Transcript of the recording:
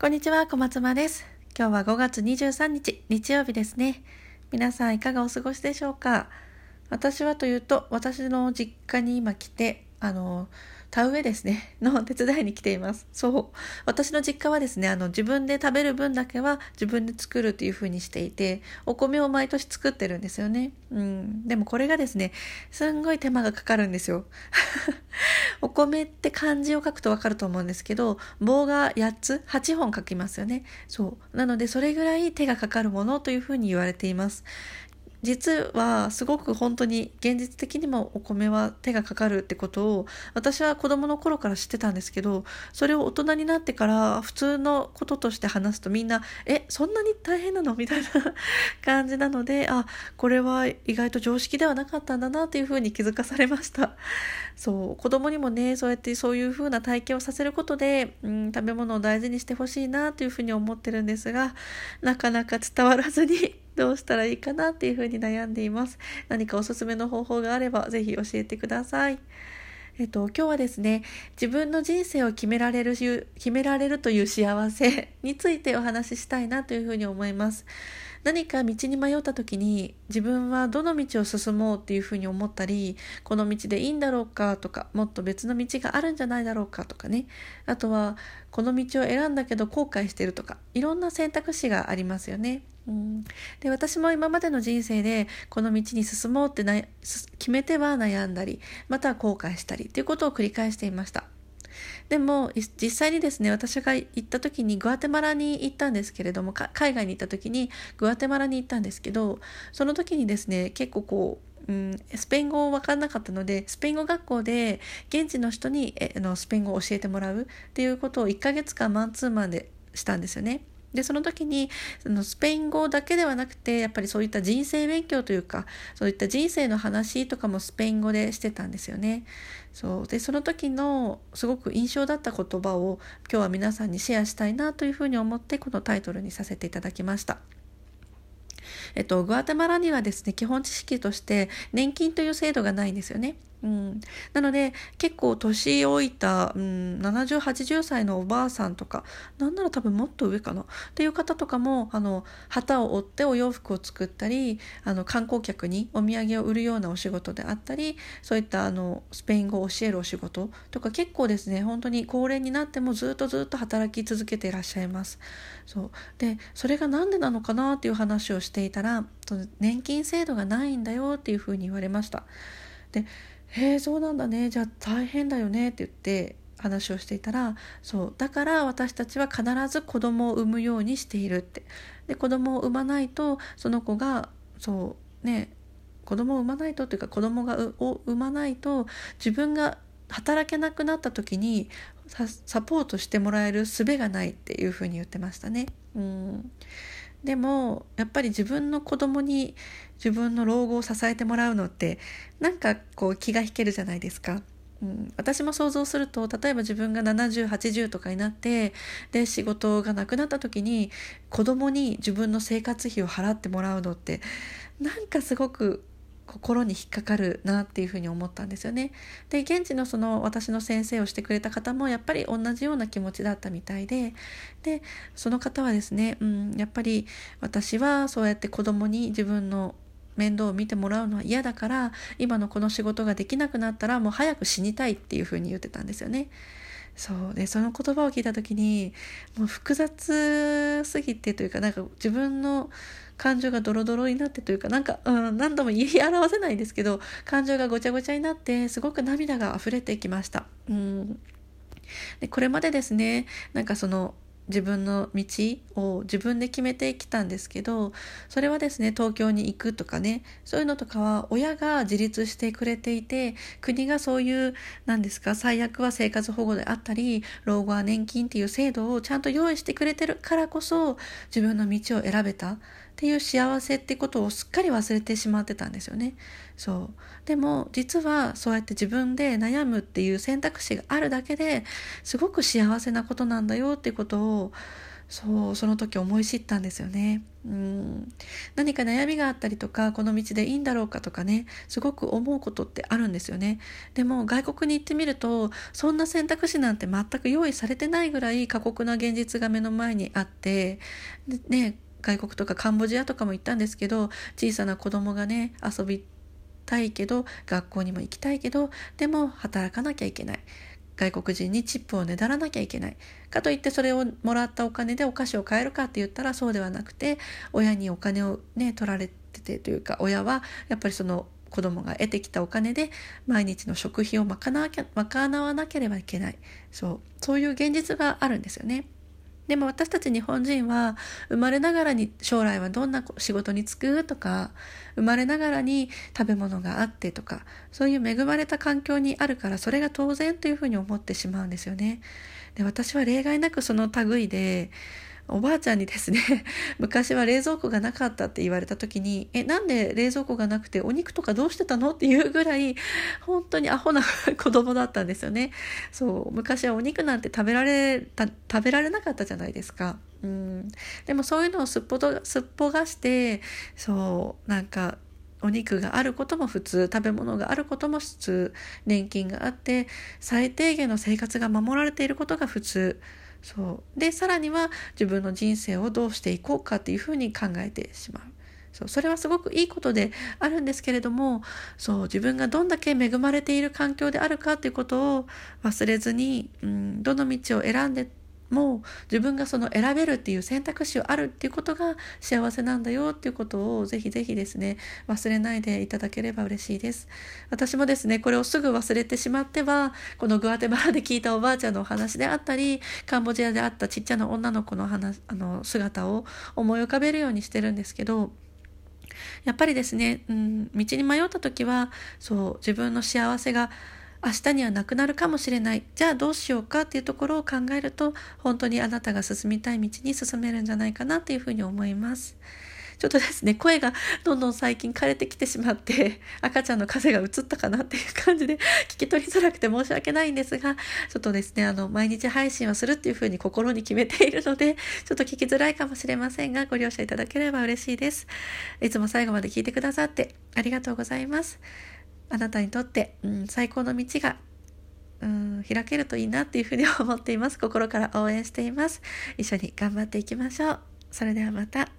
こんにちは、小松間です。今日は5月23日、日曜日ですね。皆さんいかがお過ごしでしょうか？私はというと、私の実家に今来て、あの、田植えですね、の手伝いに来ています。そう。私の実家はですね、あの、自分で食べる分だけは自分で作るというふうにしていて、お米を毎年作ってるんですよね。うん。でもこれがですね、すんごい手間がかかるんですよ。お米って漢字を書くとわかると思うんですけど、棒が8つ、8本書きますよね。そう。なので、それぐらい手がかかるものというふうに言われています。実はすごく本当に現実的にもお米は手がかかるってことを私は子供の頃から知ってたんですけどそれを大人になってから普通のこととして話すとみんな「えそんなに大変なの?」みたいな感じなのであこれは意外と常識ではなかったんだなというふうに気づかされましたそう子供にもねそうやってそういうふうな体験をさせることで、うん、食べ物を大事にしてほしいなというふうに思ってるんですがなかなか伝わらずにどうしたらいいかなっていうふうに悩んでいます。何かおすすめの方法があればぜひ教えてください。えっと、今日はですね、自分の人生を決められる、決められるという幸せ についてお話ししたいなというふうに思います。何か道に迷った時に自分はどの道を進もうっていうふうに思ったりこの道でいいんだろうかとかもっと別の道があるんじゃないだろうかとかねあとはこの道を選んだけど後悔してるとかいろんな選択肢がありますよね。うん、で私も今までの人生でこの道に進もうってな決めては悩んだりまたは後悔したりっていうことを繰り返していました。でも実際にですね私が行った時にグアテマラに行ったんですけれども海外に行った時にグアテマラに行ったんですけどその時にですね結構こううん、スペイン語分かんなかったのでスペイン語学校で現地の人にえのスペイン語を教えてもらうっていうことを1ヶ月間マンツーマンでしたんですよね。でその時にそのスペイン語だけではなくてやっぱりそういった人生勉強というかそういった人生の話とかもスペイン語でしてたんですよね。そうでその時のすごく印象だった言葉を今日は皆さんにシェアしたいなというふうに思ってこのタイトルにさせていただきました。えっと、グアテマラにはですね基本知識として年金という制度がないんですよね。うん、なので結構年老いた、うん、7080歳のおばあさんとかなんなら多分もっと上かな？っていう方とかもあの旗を折ってお洋服を作ったりあの観光客にお土産を売るようなお仕事であったりそういったあのスペイン語を教えるお仕事とか結構ですね本当に高齢になってもずっとずっと働き続けていらっしゃいます。そうでそれが何でなのかなっていう話をしていたら年金制度がないんだよっていうふうに言われました。でへえそうなんだね。じゃあ大変だよねって言って話をしていたらそうだから私たちは必ず子供を産むようにしているって。で子供を産まないとその子がそうね子供を産まないとというか子供がを産まないと自分が働けなくなった時にサポートしてもらえる術がないっていうふうに言ってましたね。うん。でもやっぱり自分の子供に自分の老後を支えてもらうのってなんかこう気が引けるじゃないですか。うん、私も想像すると例えば自分が7080とかになってで仕事がなくなった時に子供に自分の生活費を払ってもらうのってなんかすごく心に引っかかるなっていうふに思ったんですよね。で現地のその私の先生をしてくれた方もやっぱり同じような気持ちだったみたいででその方はですね、うん、やっぱり私はそうやって子供に自分の面倒を見てもらうのは嫌だから今のこの仕事ができなくなったらもう早く死にたいっていうふうに言ってたんですよね。そうでその言葉を聞いた時にもう複雑すぎてというかなんか自分の感情がドロドロになってというかなんか、うん、何度も言い表せないんですけど感情がごちゃごちゃになってすごく涙が溢れてきました。うんでこれまでですねなんかその自分の道を自分で決めてきたんですけどそれはですね東京に行くとかねそういうのとかは親が自立してくれていて国がそういう何ですか最悪は生活保護であったり老後は年金っていう制度をちゃんと用意してくれてるからこそ自分の道を選べた。っていう幸せってことをすっかり忘れてしまってたんですよね。そうでも実はそうやって自分で悩むっていう選択肢があるだけですごく幸せなことなんだよっていうことをそうその時思い知ったんですよね。うん何か悩みがあったりとかこの道でいいんだろうかとかねすごく思うことってあるんですよねでも外国に行ってみるとそんな選択肢なんて全く用意されてないぐらい過酷な現実が目の前にあってでね外国とかカンボジアとかも行ったんですけど小さな子供がね遊びたいけど学校にも行きたいけどでも働かなきゃいけない。外国人にチップをねだらなきゃいけない。かといってそれをもらったお金でお菓子を買えるかって言ったらそうではなくて親にお金をね取られててというか親はやっぱりその子供が得てきたお金で毎日の食費を賄わなければいけない。そうそういう現実があるんですよね。でも私たち日本人は生まれながらに将来はどんな仕事に就くとか生まれながらに食べ物があってとかそういう恵まれた環境にあるからそれが当然というふうに思ってしまうんですよね。で私は例外なくその類でおばあちゃんにですね 昔は冷蔵庫がなかったって言われた時に「えなんで冷蔵庫がなくてお肉とかどうしてたの?」っていうぐらい本当にアホな 子供だったんですよね。そう昔はお肉なんて食べられた食べられなかったじゃないですか。うん、でもそういうのをすっぽとすっぽがしてそうなんかお肉があることも普通食べ物があることも普通年金があって最低限の生活が守られていることが普通そう。でさらには自分の人生をどうしていこうかっていうふうに考えてしまう。そう。それはすごくいいことであるんですけれどもそう。自分がどんだけ恵まれている環境であるかということを忘れずに、うん、どの道を選んでもう自分がその選べるっていう選択肢をあるっていうことが幸せなんだよっていうことをぜひぜひですね忘れないでいただければ嬉しいです。私もですねこれをすぐ忘れてしまってはこのグアテマラで聞いたおばあちゃんのお話であったりカンボジアであったちっちゃな女の子の話あの姿を思い浮かべるようにしてるんですけどやっぱりですね、うん、道に迷った時はそう自分の幸せが明日にはなくなるかもしれないじゃあどうしようかっていうところを考えると本当にあなたが進みたい道に進めるんじゃないかなっていうふうに思います。ちょっとですね、声がどんどん最近枯れてきてしまって、赤ちゃんの風が移ったかなっていう感じで聞き取りづらくて申し訳ないんですが、ちょっとですね、あの、毎日配信をするっていうふうに心に決めているので、ちょっと聞きづらいかもしれませんが、ご了承いただければ嬉しいです。いつも最後まで聞いてくださってありがとうございます。あなたにとって、うん、最高の道が、うん、開けるといいなっていうふうに思っています。心から応援しています。一緒に頑張っていきましょう。それではまた。